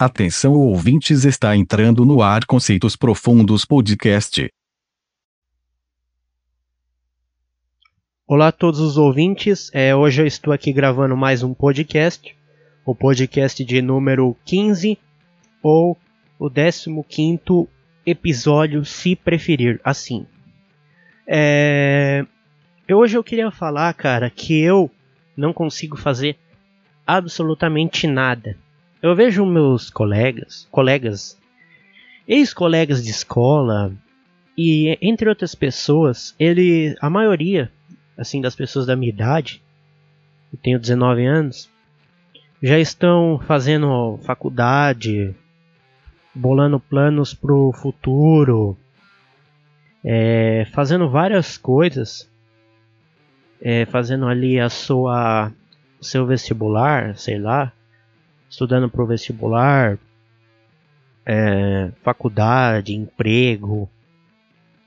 Atenção ouvintes, está entrando no ar Conceitos Profundos Podcast. Olá a todos os ouvintes, é, hoje eu estou aqui gravando mais um podcast, o podcast de número 15 ou o 15 episódio, se preferir assim. É, hoje eu queria falar, cara, que eu não consigo fazer absolutamente nada. Eu vejo meus colegas, colegas, ex-colegas de escola e entre outras pessoas, ele, a maioria, assim, das pessoas da minha idade, eu tenho 19 anos, já estão fazendo faculdade, bolando planos pro futuro, é, fazendo várias coisas, é, fazendo ali a sua seu vestibular, sei lá, estudando para o vestibular, é, faculdade, emprego,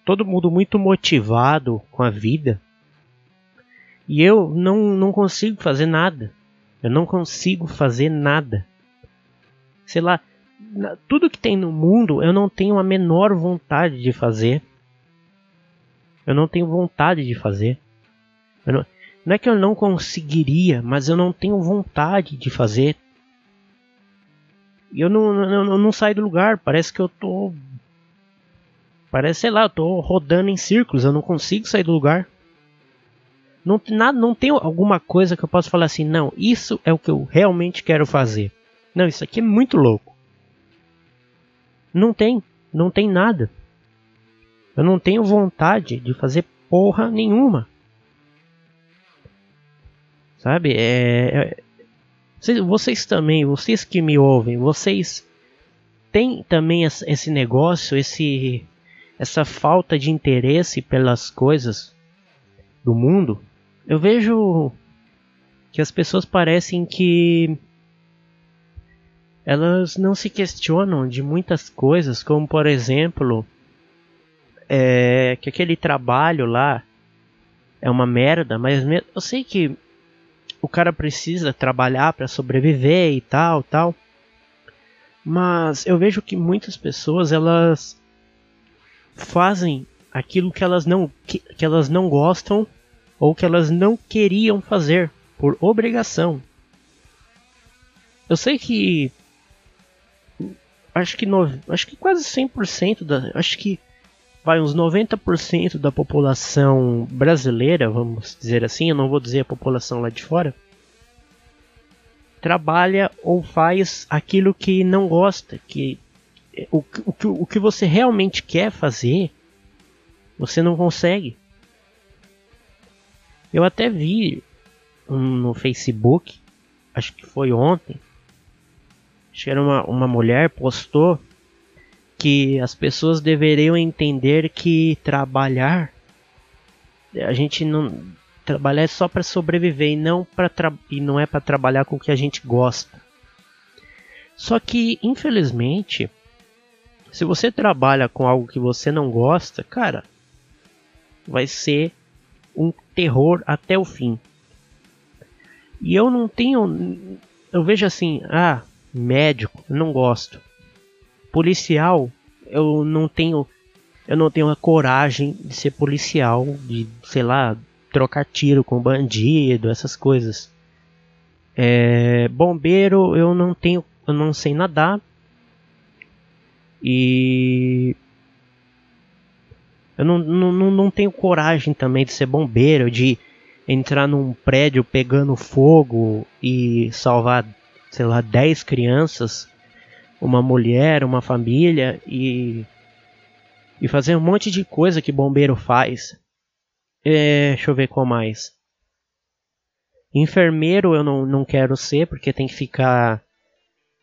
todo mundo muito motivado com a vida. E eu não, não consigo fazer nada. Eu não consigo fazer nada. Sei lá, tudo que tem no mundo eu não tenho a menor vontade de fazer. Eu não tenho vontade de fazer. Não, não é que eu não conseguiria, mas eu não tenho vontade de fazer. E eu não, não, não saio do lugar, parece que eu tô. Parece, sei lá, eu tô rodando em círculos, eu não consigo sair do lugar. Não, nada, não tem alguma coisa que eu possa falar assim, não, isso é o que eu realmente quero fazer. Não, isso aqui é muito louco. Não tem, não tem nada. Eu não tenho vontade de fazer porra nenhuma. Sabe? É, é, vocês também, vocês que me ouvem, vocês têm também esse negócio, esse essa falta de interesse pelas coisas do mundo. Eu vejo que as pessoas parecem que elas não se questionam de muitas coisas, como por exemplo, é, que aquele trabalho lá é uma merda, mas eu sei que o cara precisa trabalhar para sobreviver e tal, tal. Mas eu vejo que muitas pessoas elas fazem aquilo que elas não que, que elas não gostam ou que elas não queriam fazer por obrigação. Eu sei que acho que no, acho que quase 100% da acho que vai uns 90% da população brasileira, vamos dizer assim, eu não vou dizer a população lá de fora, trabalha ou faz aquilo que não gosta, que o, o, o que você realmente quer fazer, você não consegue. Eu até vi no Facebook, acho que foi ontem, acho que era uma, uma mulher postou que as pessoas deveriam entender que trabalhar a gente não trabalhar é só para sobreviver e não para e não é para trabalhar com o que a gente gosta. Só que infelizmente, se você trabalha com algo que você não gosta, cara, vai ser um terror até o fim. E eu não tenho eu vejo assim, ah, médico, não gosto policial, eu não tenho eu não tenho a coragem de ser policial, de, sei lá, trocar tiro com bandido, essas coisas. É, bombeiro, eu não tenho, eu não sei nadar. E eu não, não, não tenho coragem também de ser bombeiro, de entrar num prédio pegando fogo e salvar, sei lá, 10 crianças uma mulher, uma família e e fazer um monte de coisa que bombeiro faz. É, deixa eu ver qual mais. Enfermeiro eu não, não quero ser porque tem que ficar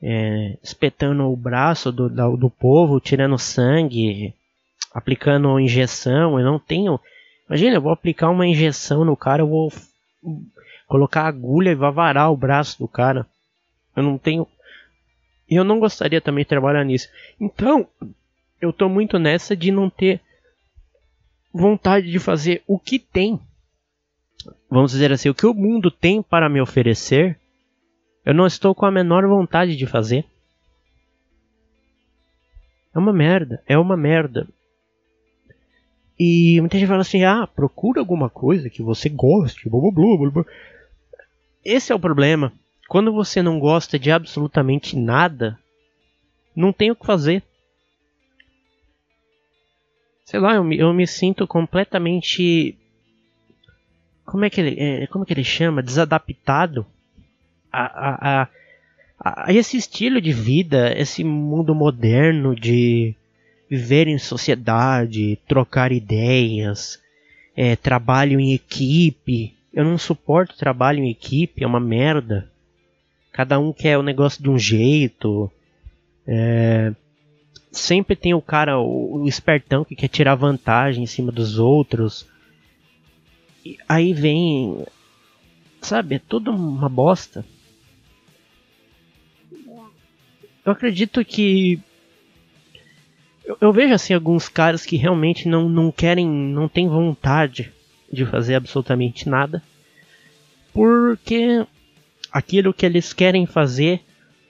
é, espetando o braço do, do, do povo, tirando sangue, aplicando injeção. Eu não tenho. Imagina, eu vou aplicar uma injeção no cara, eu vou colocar agulha e vai varar o braço do cara. Eu não tenho e eu não gostaria também de trabalhar nisso. Então, eu tô muito nessa de não ter vontade de fazer o que tem. Vamos dizer assim, o que o mundo tem para me oferecer, eu não estou com a menor vontade de fazer. É uma merda, é uma merda. E muita gente fala assim: ah, procura alguma coisa que você goste, blá blá blá blá. Esse é o problema. Quando você não gosta de absolutamente nada, não tem o que fazer. Sei lá, eu me, eu me sinto completamente. Como é que ele, é, como é que ele chama? Desadaptado a, a, a, a esse estilo de vida, esse mundo moderno de viver em sociedade, trocar ideias, é, trabalho em equipe. Eu não suporto trabalho em equipe, é uma merda. Cada um quer o negócio de um jeito. É, sempre tem o cara, o, o, espertão que quer tirar vantagem em cima dos outros. E aí vem. Sabe, é tudo uma bosta. Eu acredito que eu, eu, vejo assim alguns caras que realmente não, não querem, não tem vontade de fazer absolutamente nada, porque aquilo que eles querem fazer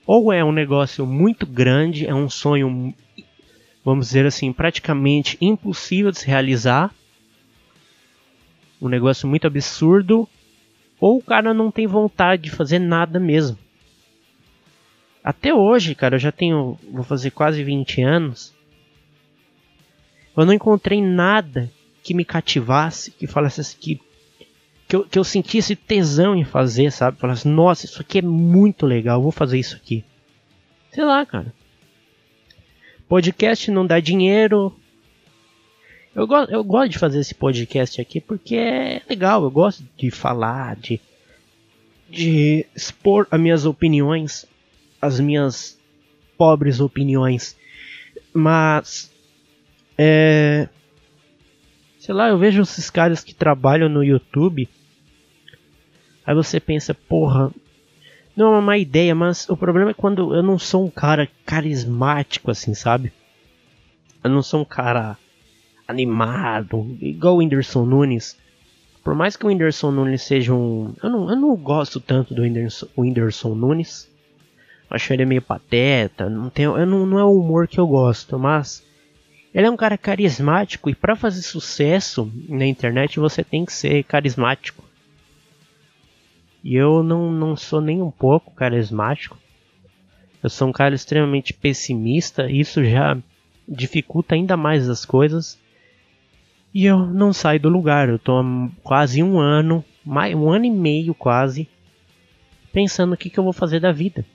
ou é um negócio muito grande, é um sonho, vamos dizer assim, praticamente impossível de se realizar, um negócio muito absurdo, ou o cara não tem vontade de fazer nada mesmo. Até hoje, cara, eu já tenho, vou fazer quase 20 anos, eu não encontrei nada que me cativasse, que falasse assim, que, que, eu, que eu sentisse tesão em fazer, sabe? Falasse, nossa, isso aqui é muito legal, vou fazer isso aqui. Sei lá, cara. Podcast não dá dinheiro. Eu, go eu gosto de fazer esse podcast aqui porque é legal, eu gosto de falar, de, de expor as minhas opiniões, as minhas pobres opiniões. Mas é. Sei lá, eu vejo esses caras que trabalham no YouTube. Aí você pensa, porra, não é uma má ideia, mas o problema é quando eu não sou um cara carismático assim, sabe? Eu não sou um cara animado, igual o Whindersson Nunes. Por mais que o Whindersson Nunes seja um. Eu não, eu não gosto tanto do Whindersson, Whindersson Nunes. Acho ele meio pateta. Não, tem, eu não, não é o humor que eu gosto, mas ele é um cara carismático e para fazer sucesso na internet você tem que ser carismático. E eu não, não sou nem um pouco carismático. Eu sou um cara extremamente pessimista isso já dificulta ainda mais as coisas. E eu não saio do lugar. Eu tô há quase um ano, mais, um ano e meio quase, pensando o que, que eu vou fazer da vida.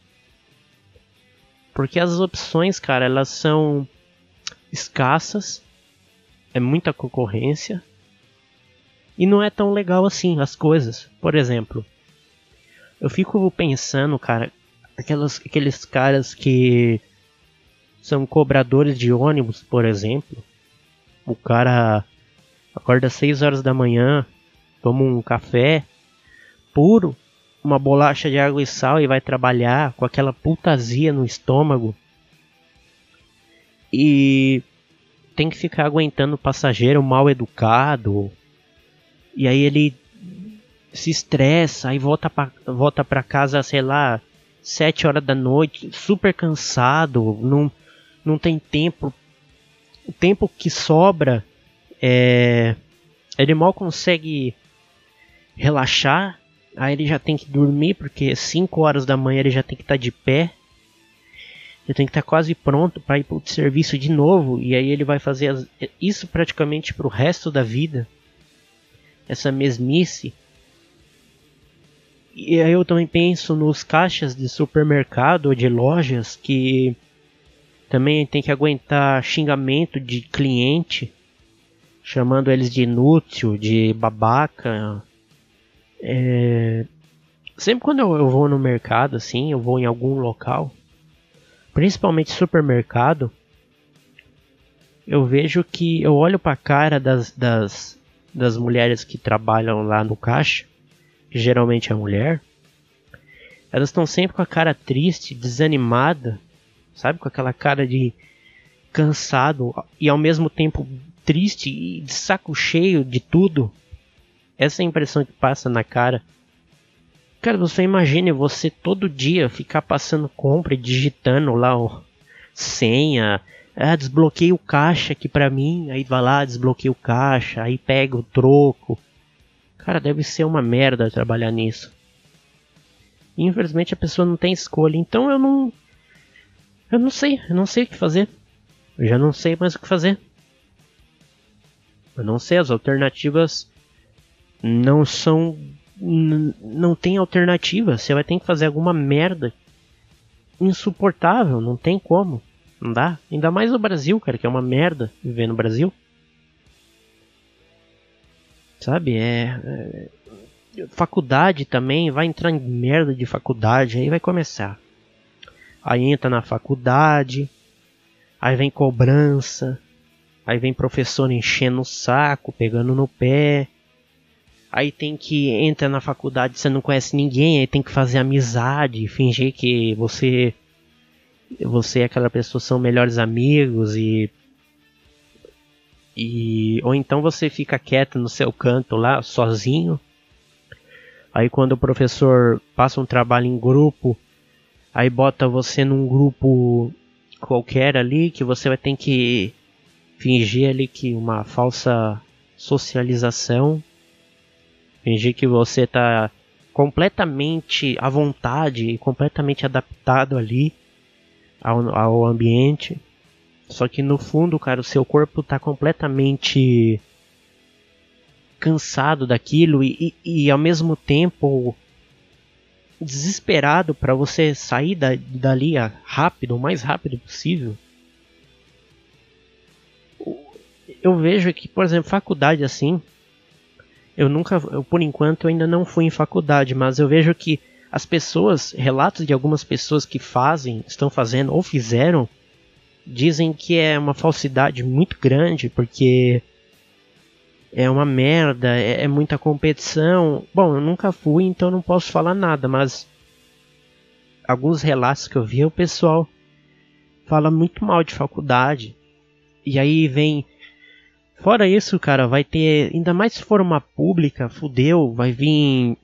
Porque as opções, cara, elas são escassas, é muita concorrência e não é tão legal assim as coisas. Por exemplo, eu fico pensando, cara, aquelas, aqueles caras que são cobradores de ônibus, por exemplo. O cara acorda às 6 horas da manhã, toma um café puro, uma bolacha de água e sal e vai trabalhar com aquela putazia no estômago e tem que ficar aguentando o passageiro mal educado. E aí ele se estressa, aí volta pra, volta pra casa, sei lá, sete horas da noite, super cansado, não, não tem tempo. O tempo que sobra, é, ele mal consegue relaxar, aí ele já tem que dormir, porque 5 horas da manhã ele já tem que estar tá de pé. Ele tem que estar quase pronto para ir para o serviço de novo. E aí ele vai fazer as, isso praticamente para o resto da vida. Essa mesmice. E aí eu também penso nos caixas de supermercado ou de lojas que também tem que aguentar xingamento de cliente, chamando eles de inútil, de babaca. É... Sempre quando eu, vou no mercado, assim, eu vou em algum local, principalmente supermercado, eu vejo que eu olho para a cara das, das, das mulheres que trabalham lá no caixa, geralmente é mulher, elas estão sempre com a cara triste, desanimada, sabe? Com aquela cara de cansado e ao mesmo tempo triste e de saco cheio de tudo. Essa é a impressão que passa na cara. Cara, você imagine você todo dia ficar passando compra e digitando lá o senha, Ah, desbloqueia o caixa aqui pra mim. Aí vai lá, desbloqueia o caixa, aí pega o troco. Cara, deve ser uma merda trabalhar nisso. E, infelizmente a pessoa não tem escolha. Então eu não. Eu não sei, eu não sei o que fazer. Eu já não sei mais o que fazer. Eu não sei, as alternativas não são. Não tem alternativa. Você vai ter que fazer alguma merda insuportável. Não tem como. Não dá. Ainda mais no Brasil, cara, que é uma merda viver no Brasil. Sabe? É, é. Faculdade também. Vai entrar em merda de faculdade. Aí vai começar. Aí entra na faculdade. Aí vem cobrança. Aí vem professor enchendo o saco, pegando no pé. Aí tem que entra na faculdade, você não conhece ninguém, aí tem que fazer amizade, fingir que você você e aquela pessoa são melhores amigos e e ou então você fica quieto no seu canto lá sozinho. Aí quando o professor passa um trabalho em grupo, aí bota você num grupo qualquer ali que você vai ter que fingir ali que uma falsa socialização, fingir que você está completamente à vontade e completamente adaptado ali ao, ao ambiente. Só que no fundo, cara, o seu corpo está completamente cansado daquilo e, e, e, ao mesmo tempo desesperado para você sair da, dali rápido, o mais rápido possível. Eu vejo que, por exemplo, faculdade assim, eu nunca, eu, por enquanto, eu ainda não fui em faculdade, mas eu vejo que as pessoas, relatos de algumas pessoas que fazem, estão fazendo ou fizeram, dizem que é uma falsidade muito grande, porque é uma merda, é, é, muita competição. Bom, eu nunca fui, então não posso falar nada, mas alguns relatos que eu vi, o pessoal fala muito mal de faculdade. E aí vem. Fora isso, cara, vai ter. Ainda mais se for uma pública, fudeu, vai vir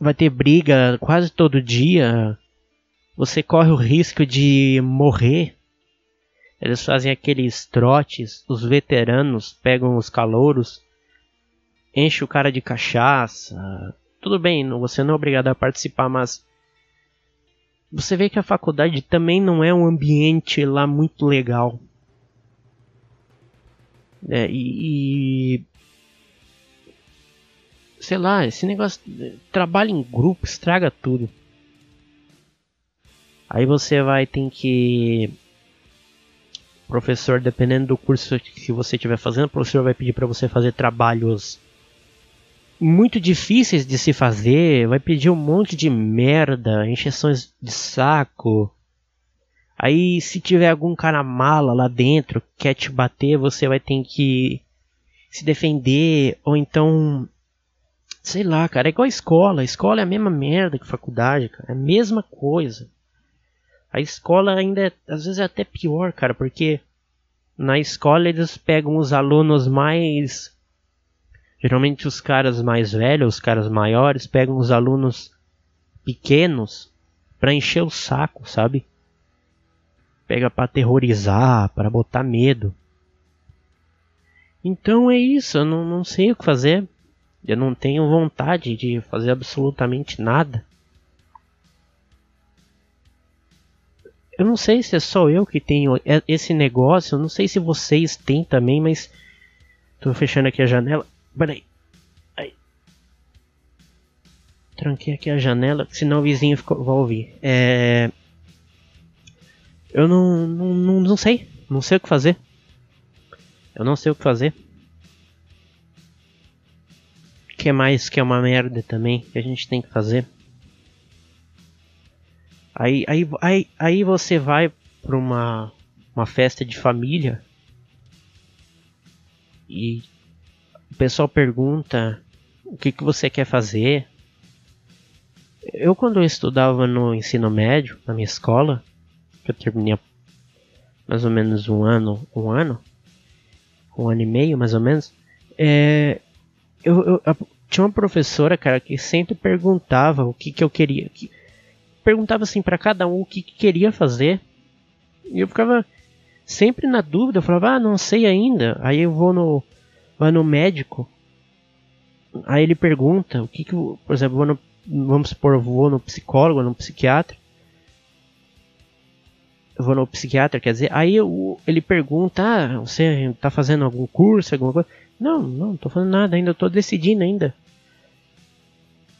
vai ter briga quase todo dia. Você corre o risco de morrer. Eles fazem aqueles trotes, os veteranos pegam os calouros, enche o cara de cachaça. Tudo bem, você não é obrigado a participar, mas você vê que a faculdade também não é um ambiente lá muito legal. É, e, e sei lá, esse negócio. Trabalho em grupo estraga tudo. Aí você vai ter que. Professor, dependendo do curso que você estiver fazendo, o professor vai pedir para você fazer trabalhos muito difíceis de se fazer, vai pedir um monte de merda, encheções de saco. Aí, se tiver algum cara mala lá dentro que quer te bater, você vai ter que se defender, ou então Sei lá, cara, é igual a escola. A escola é a mesma merda que faculdade, cara. É a mesma coisa. A escola ainda é, às vezes é até pior, cara, porque na escola eles pegam os alunos mais. Geralmente os caras mais velhos, os caras maiores, pegam os alunos pequenos pra encher o saco, sabe? Pega pra aterrorizar, para botar medo. Então é isso, eu não, não sei o que fazer. Eu não tenho vontade de fazer absolutamente nada. Eu não sei se é só eu que tenho esse negócio, eu não sei se vocês têm também, mas. Tô fechando aqui a janela. Peraí. Aí. Tranquei aqui a janela, senão o vizinho ficou, vai ouvir. É. Eu não, não, não, não sei. Não sei o que fazer. Eu não sei o que fazer que mais que é uma merda também que a gente tem que fazer? Aí, aí, aí, aí você vai para uma, uma festa de família e o pessoal pergunta o que, que você quer fazer. Eu, quando eu estudava no ensino médio, na minha escola, que eu terminei mais ou menos um ano, um ano, um ano e meio mais ou menos, é, eu, eu, tinha uma professora, cara, que sempre perguntava o que, que eu queria. Que, perguntava assim para cada um o que, que, queria fazer. E eu ficava. sempre na dúvida, eu falava, ah, não sei ainda. Aí eu vou no, vou no médico, aí ele pergunta, o que que, por exemplo, vou no, vamos supor, vou no psicólogo, no psiquiatra, eu vou no psiquiatra, quer dizer, aí eu, ele pergunta, ah, você tá fazendo algum curso, alguma coisa? Não, não, não tô fazendo nada ainda, eu tô decidindo ainda.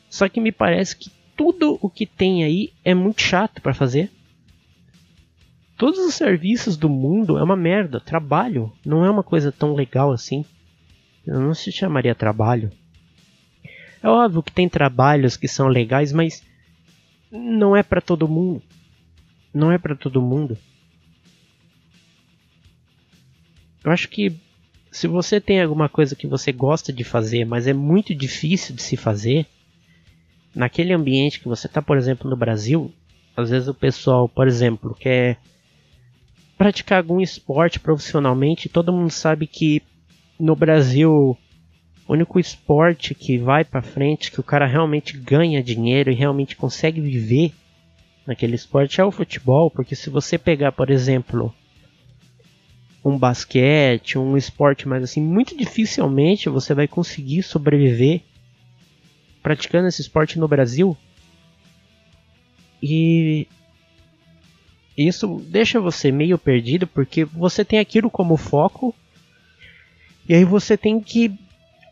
Só que me parece que tudo o que tem aí é muito chato para fazer. Todos os serviços do mundo é uma merda. Trabalho não é uma coisa tão legal assim. Eu não se chamaria trabalho. É óbvio que tem trabalhos que são legais, mas não é para todo mundo. Não é para todo mundo. Eu acho que se você tem alguma coisa que você gosta de fazer, mas é muito difícil de se fazer, naquele ambiente que você está, por exemplo, no Brasil, às vezes o pessoal, por exemplo, quer praticar algum esporte profissionalmente, todo mundo sabe que no Brasil o único esporte que vai para frente, que o cara realmente ganha dinheiro e realmente consegue viver naquele esporte é o futebol, porque se você pegar, por exemplo, um basquete, um esporte mais assim, muito dificilmente você vai conseguir sobreviver praticando esse esporte no Brasil. E isso deixa você meio perdido porque você tem aquilo como foco e aí você tem que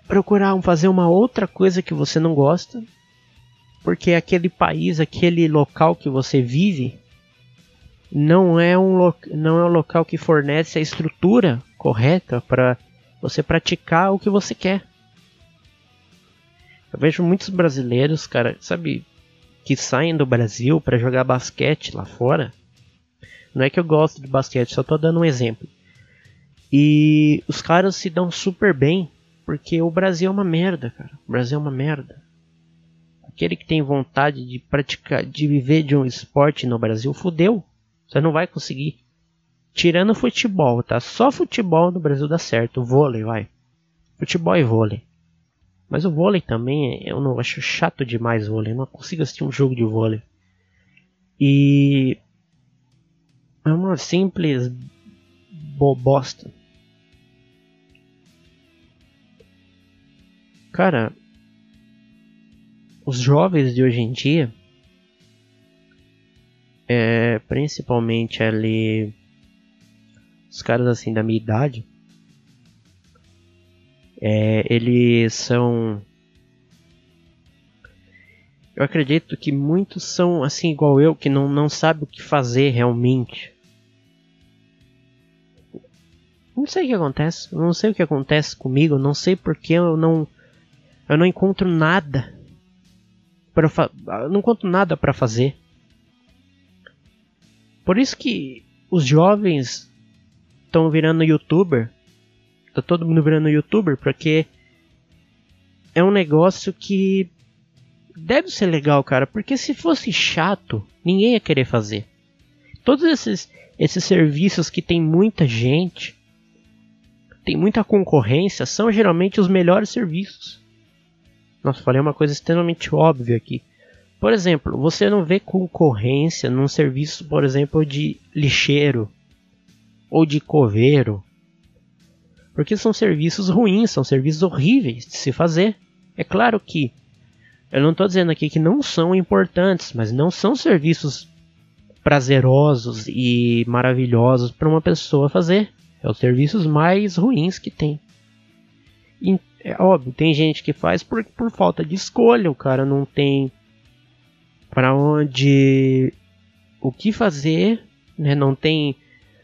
procurar fazer uma outra coisa que você não gosta porque aquele país, aquele local que você vive não é um, não é um local que fornece a estrutura correta para você praticar o que você quer. Eu vejo muitos brasileiros, cara, sabe, que saem do Brasil para jogar basquete lá fora. Não é que eu gosto de basquete, só tô dando um exemplo. E os caras se dão super bem, porque o Brasil é uma merda, cara. O Brasil é uma merda. Aquele que tem vontade de praticar, de viver de um esporte no Brasil, fudeu. Você não vai conseguir. Tirando futebol, tá? Só futebol no Brasil dá certo. Vôlei, vai. Futebol e vôlei. Mas o vôlei também, eu não acho chato demais o vôlei. Eu não consigo assistir um jogo de vôlei. E é uma simples bobosta. Cara, os jovens de hoje em dia, é, principalmente ali os caras assim da minha idade, é, eles são. Eu acredito que muitos são assim igual eu, que não, não sabe o que fazer realmente. Não sei o que acontece, não sei o que acontece comigo, não sei porque eu não eu não encontro nada para não encontro nada para fazer. Por isso que os jovens estão virando youtuber Tá todo mundo virando youtuber porque é um negócio que deve ser legal, cara, porque se fosse chato, ninguém ia querer fazer. Todos esses esses serviços que tem muita gente, tem muita concorrência, são geralmente os melhores serviços. Nossa, falei uma coisa extremamente óbvia aqui. Por exemplo, você não vê concorrência num serviço, por exemplo, de lixeiro ou de coveiro porque são serviços ruins, são serviços horríveis de se fazer. É claro que eu não estou dizendo aqui que não são importantes, mas não são serviços prazerosos e maravilhosos para uma pessoa fazer. É os serviços mais ruins que tem. E, é óbvio, tem gente que faz por, por falta de escolha, o cara não tem para onde o que fazer, né? não tem,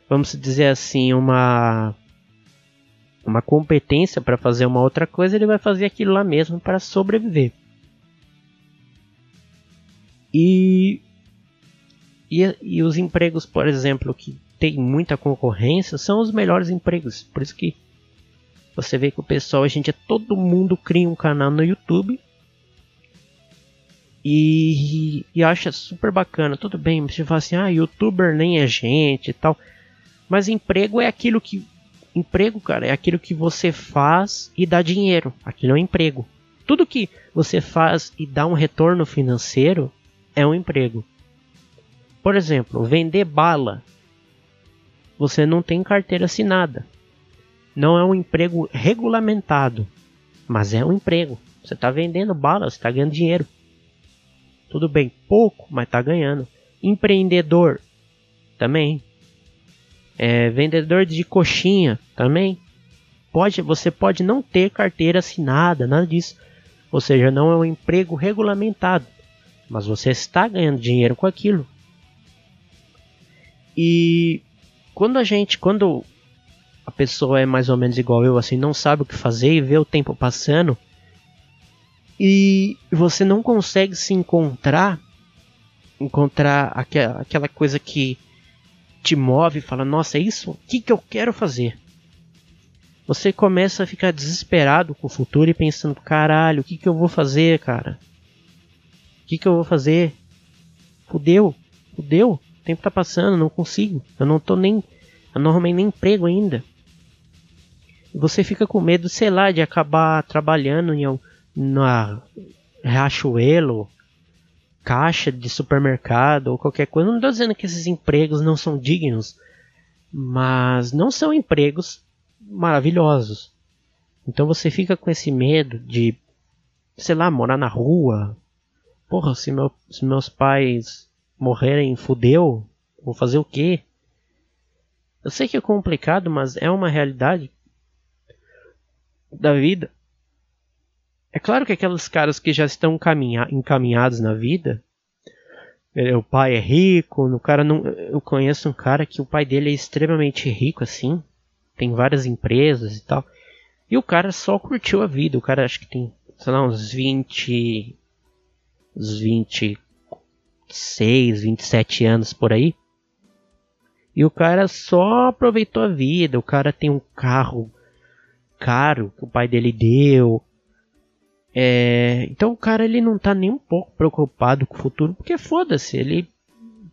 vamos dizer assim, uma uma competência para fazer uma outra coisa, ele vai fazer aquilo lá mesmo para sobreviver. E, e, e, os empregos, por exemplo, que tem muita concorrência, são os melhores empregos. Por isso que você vê que o pessoal, a gente é todo mundo cria um canal no YouTube e, e acha super bacana. Tudo bem, você fala assim, ah, youtuber nem é gente e tal. Mas emprego é aquilo que Emprego, cara, é aquilo que você faz e dá dinheiro. Aquilo é um emprego. Tudo que você faz e dá um retorno financeiro é um emprego. Por exemplo, vender bala. você não tem carteira assinada. Não é um emprego regulamentado, mas é um emprego. Você está vendendo bala, você está ganhando dinheiro. Tudo bem, pouco, mas está ganhando. Empreendedor, também. É, vendedor de coxinha, também. Pode, você pode não ter carteira assinada, nada disso. Ou seja, não é um emprego regulamentado, mas você está ganhando dinheiro com aquilo. E quando a gente, quando a pessoa é mais ou menos igual eu, assim, não sabe o que fazer e vê o tempo passando e você não consegue se encontrar, encontrar aquela, aquela coisa que te move e fala: Nossa, é isso? O que, que eu quero fazer? Você começa a ficar desesperado com o futuro e pensando: Caralho, o que, que eu vou fazer, cara? O que, que eu vou fazer? Fudeu, fudeu, o tempo tá passando, não consigo, eu não tô nem. Eu não arrumei nem emprego ainda. Você fica com medo, sei lá, de acabar trabalhando em na Riachuelo, caixa de supermercado ou qualquer coisa. Não estou dizendo que esses empregos não são dignos, mas não são empregos maravilhosos. Então você fica com esse medo de, sei lá, morar na rua. Porra, se, meu, se meus pais morrerem, fudeu, vou fazer o quê? Eu sei que é complicado, mas é uma realidade da vida. É claro que aqueles caras que já estão encaminhados na vida, é, o pai é rico, o cara não, eu conheço um cara que o pai dele é extremamente rico assim, tem várias empresas e tal. E o cara só curtiu a vida, o cara acho que tem, sei lá, uns 20 uns 26, 27 anos por aí. E o cara só aproveitou a vida, o cara tem um carro caro que o pai dele deu, é, então o cara ele não tá nem um pouco preocupado com o futuro, porque foda-se, ele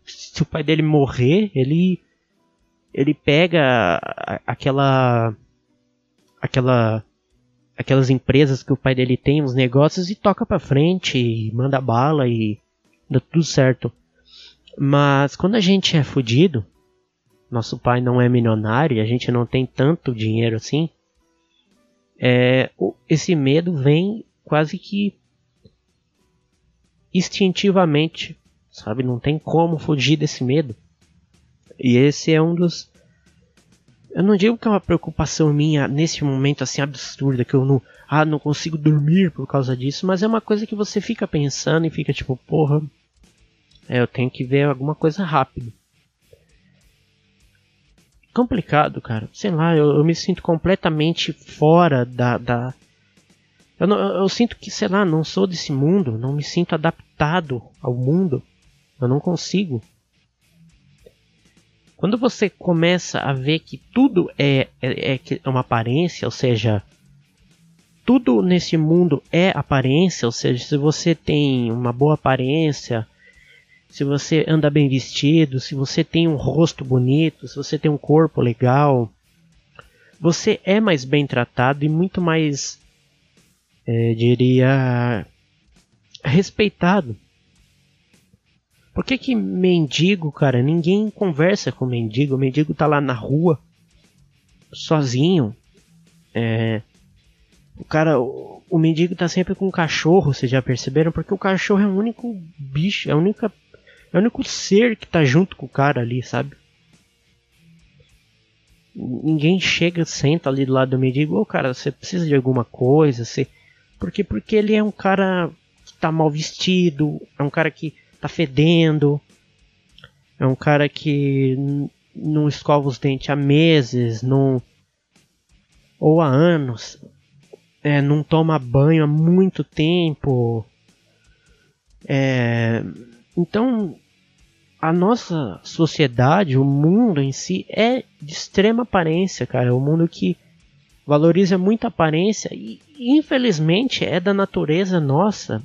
se o pai dele morrer, ele ele pega aquela aquela aquelas empresas que o pai dele tem, os negócios e toca para frente, e manda bala e dá tudo certo. Mas quando a gente é fudido, nosso pai não é milionário a gente não tem tanto dinheiro assim, é, esse medo vem quase que instintivamente, sabe? Não tem como fugir desse medo. E esse é um dos. Eu não digo que é uma preocupação minha nesse momento assim absurda, que eu não, ah, não consigo dormir por causa disso, mas é uma coisa que você fica pensando e fica tipo, porra, é, eu tenho que ver alguma coisa rápido. Complicado, cara. Sei lá, eu, eu me sinto completamente fora da, da, eu, não, eu, sinto que, sei lá, não sou desse mundo, não me sinto adaptado ao mundo. Eu não consigo. Quando você começa a ver que tudo é, é, é uma aparência, ou seja, tudo nesse mundo é aparência, ou seja, se você tem uma boa aparência, se você anda bem vestido, se você tem um rosto bonito, se você tem um corpo legal, você é mais bem tratado e muito mais é, diria, respeitado. Por que que mendigo, cara? Ninguém conversa com mendigo. O mendigo tá lá na rua, sozinho. É, o cara, o, o mendigo tá sempre com o cachorro, vocês já perceberam? Porque o cachorro é o único bicho, é, a única, é o único ser que tá junto com o cara ali, sabe? Ninguém chega, senta ali do lado do mendigo, ô oh, cara, você precisa de alguma coisa, você porque porque ele é um cara que tá mal vestido, é um cara que tá fedendo, é um cara que não escova os dentes há meses, não ou há anos, é, não toma banho há muito tempo. É, então, a nossa sociedade, o mundo em si, é de extrema aparência, cara. É um mundo que valoriza muito a aparência e infelizmente é da natureza nossa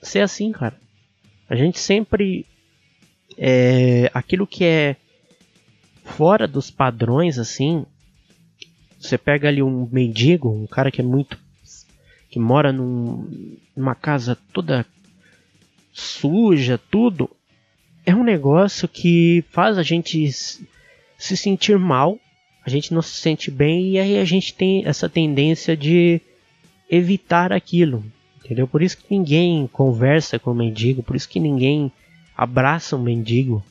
ser assim, cara. A gente sempre é, aquilo que é fora dos padrões assim, você pega ali um mendigo, um cara que é muito que mora num, numa casa toda suja, tudo, é um negócio que faz a gente se sentir mal, a gente não se sente bem e aí a gente tem essa tendência de evitar aquilo, entendeu? Por isso que ninguém conversa com o mendigo, por isso que ninguém abraça um mendigo.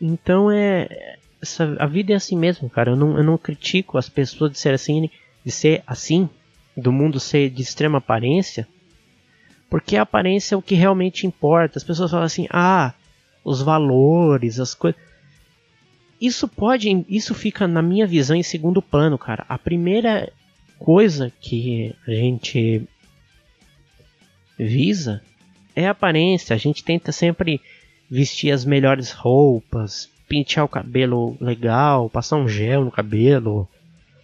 Então é essa, a vida é assim mesmo, cara. Eu não, eu não critico as pessoas de ser assim, de ser assim, do mundo ser de extrema aparência, porque a aparência é o que realmente importa. As pessoas falam assim: "Ah, os valores, as coisas". Isso pode, isso fica na minha visão em segundo plano, cara. A primeira coisa que a gente visa é a aparência. A gente tenta sempre vestir as melhores roupas, pentear o cabelo legal, passar um gel no cabelo,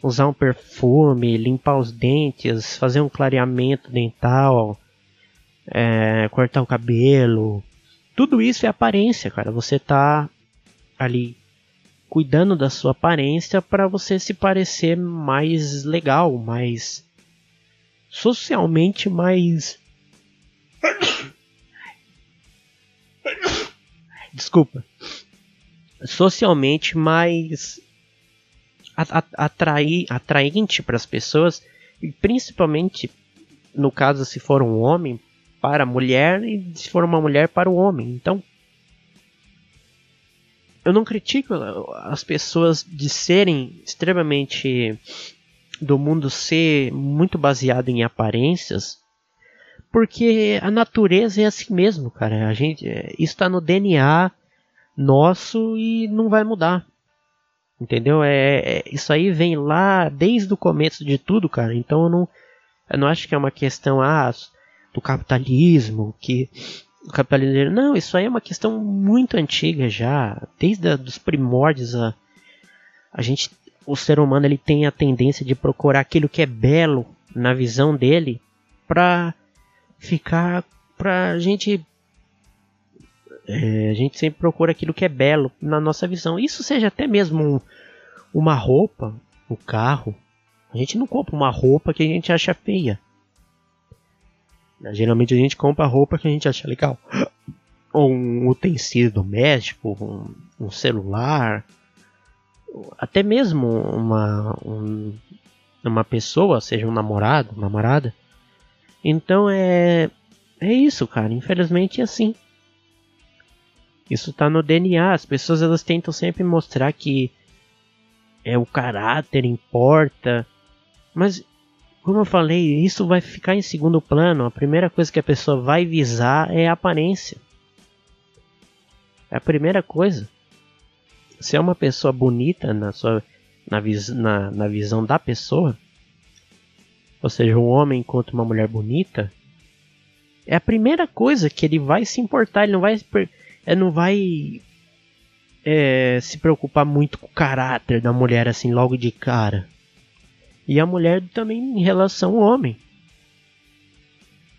usar um perfume, limpar os dentes, fazer um clareamento dental, é, cortar o cabelo. Tudo isso é aparência, cara. Você tá ali cuidando da sua aparência para você se parecer mais legal, mais socialmente mais Desculpa socialmente mais atrair, atraente para as pessoas, e principalmente no caso se for um homem para a mulher e se for uma mulher para o homem. Então, eu não critico as pessoas de serem extremamente do mundo ser muito baseado em aparências, porque a natureza é assim mesmo, cara. A gente, está no DNA nosso e não vai mudar. Entendeu? É, é, isso aí vem lá desde o começo de tudo, cara. Então eu não, eu não acho que é uma questão ah, do capitalismo, que o capitalismo. Não, isso aí é uma questão muito antiga já. Desde a, dos primórdios a, a gente. O ser humano ele tem a tendência de procurar aquilo que é belo na visão dele para ficar. pra gente é, a gente sempre procura aquilo que é belo na nossa visão. Isso seja até mesmo um, uma roupa, um carro. A gente não compra uma roupa que a gente acha feia. Geralmente a gente compra roupa que a gente acha legal. Ou um utensílio doméstico, um, um celular, até mesmo uma, um, uma pessoa, seja um namorado, uma namorada. Então é, é isso, cara. Infelizmente é assim. Isso tá no DNA. As pessoas elas tentam sempre mostrar que é o caráter importa, mas como eu falei, isso vai ficar em segundo plano. A primeira coisa que a pessoa vai visar é a aparência. É a primeira coisa. Se é uma pessoa bonita na sua na, vis, na, na visão da pessoa, ou seja, um homem encontra uma mulher bonita, é a primeira coisa que ele vai se importar. Ele não vai é, não vai é, se preocupar muito com o caráter da mulher assim logo de cara. E a mulher também em relação ao homem.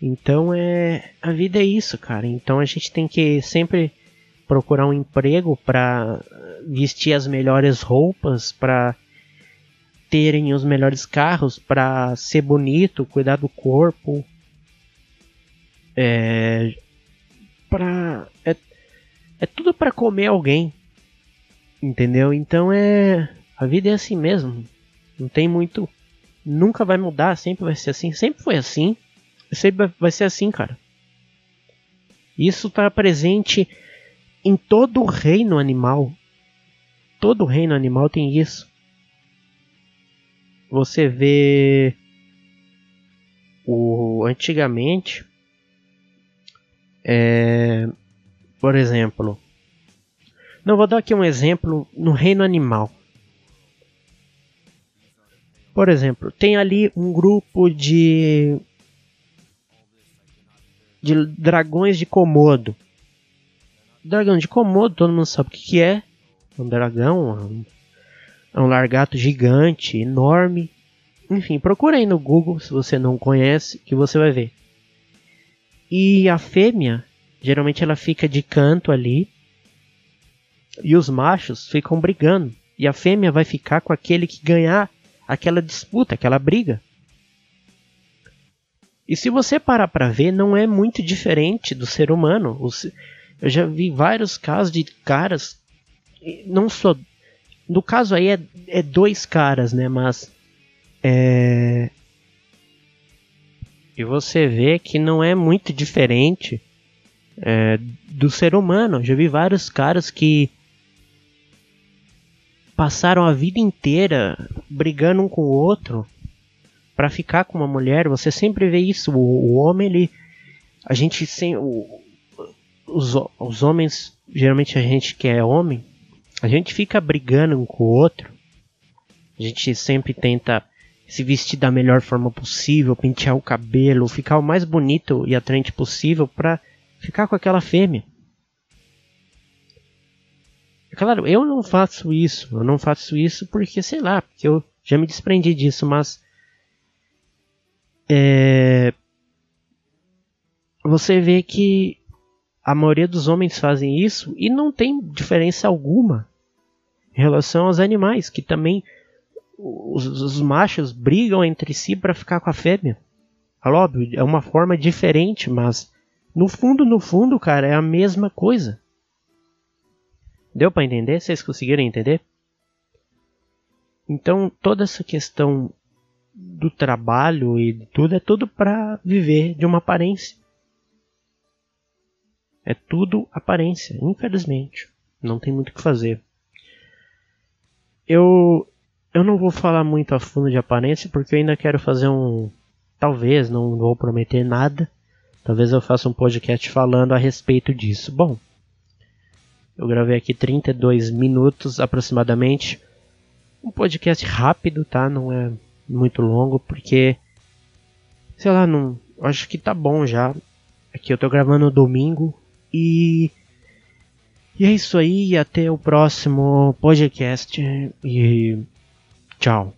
Então é a vida é isso, cara. Então a gente tem que sempre procurar um emprego para vestir as melhores roupas, para terem os melhores carros, para ser bonito, cuidar do corpo, é, para é, é tudo para comer alguém. Entendeu? Então é. A vida é assim mesmo. Não tem muito. Nunca vai mudar, sempre vai ser assim. Sempre foi assim. Sempre vai ser assim, cara. Isso está presente em todo o reino animal. Todo reino animal tem isso. Você vê o antigamente é, por exemplo, não vou dar aqui um exemplo no reino animal. Por exemplo, tem ali um grupo de de dragões de Komodo. Dragão de Komodo, todo mundo sabe o que, que é. Um dragão, é um largato gigante, enorme. Enfim, procura aí no Google se você não conhece, que você vai ver. E a fêmea Geralmente ela fica de canto ali. E os machos ficam brigando. E a fêmea vai ficar com aquele que ganhar aquela disputa, aquela briga. E se você parar para ver, não é muito diferente do ser humano. Eu já vi vários casos de caras não só. No caso aí é, é dois caras, né? Mas. É. E você vê que não é muito diferente é, do ser humano. Já vi vários caras que passaram a vida inteira brigando um com o outro para ficar com uma mulher. Você sempre vê isso. O, o homem, ele. A gente sem. O, os, os homens, geralmente a gente que é homem, a gente fica brigando um com o outro. A gente sempre tenta se vestir da melhor forma possível, pentear o cabelo, ficar o mais bonito e atraente possível para ficar com aquela fêmea. Claro, eu não faço isso, eu não faço isso porque, sei lá, porque eu já me desprendi disso, mas é, você vê que a maioria dos homens fazem isso e não tem diferença alguma em relação aos animais, que também os, os machos brigam entre si para ficar com a fêmea. É óbvio, é uma forma diferente, mas no fundo, no fundo, cara, é a mesma coisa. Deu para entender? Vocês conseguiram entender? Então, toda essa questão do trabalho e de tudo é tudo para viver de uma aparência. É tudo aparência, infelizmente. Não tem muito o que fazer. Eu eu não vou falar muito a fundo de aparência porque eu ainda quero fazer um talvez, não vou prometer nada. Talvez eu faça um podcast falando a respeito disso. Bom, eu gravei aqui 32 minutos aproximadamente. Um podcast rápido, tá? Não é muito longo porque sei lá, não, acho que tá bom já. Aqui eu tô gravando domingo, e, e é isso aí. Até o próximo podcast. E tchau.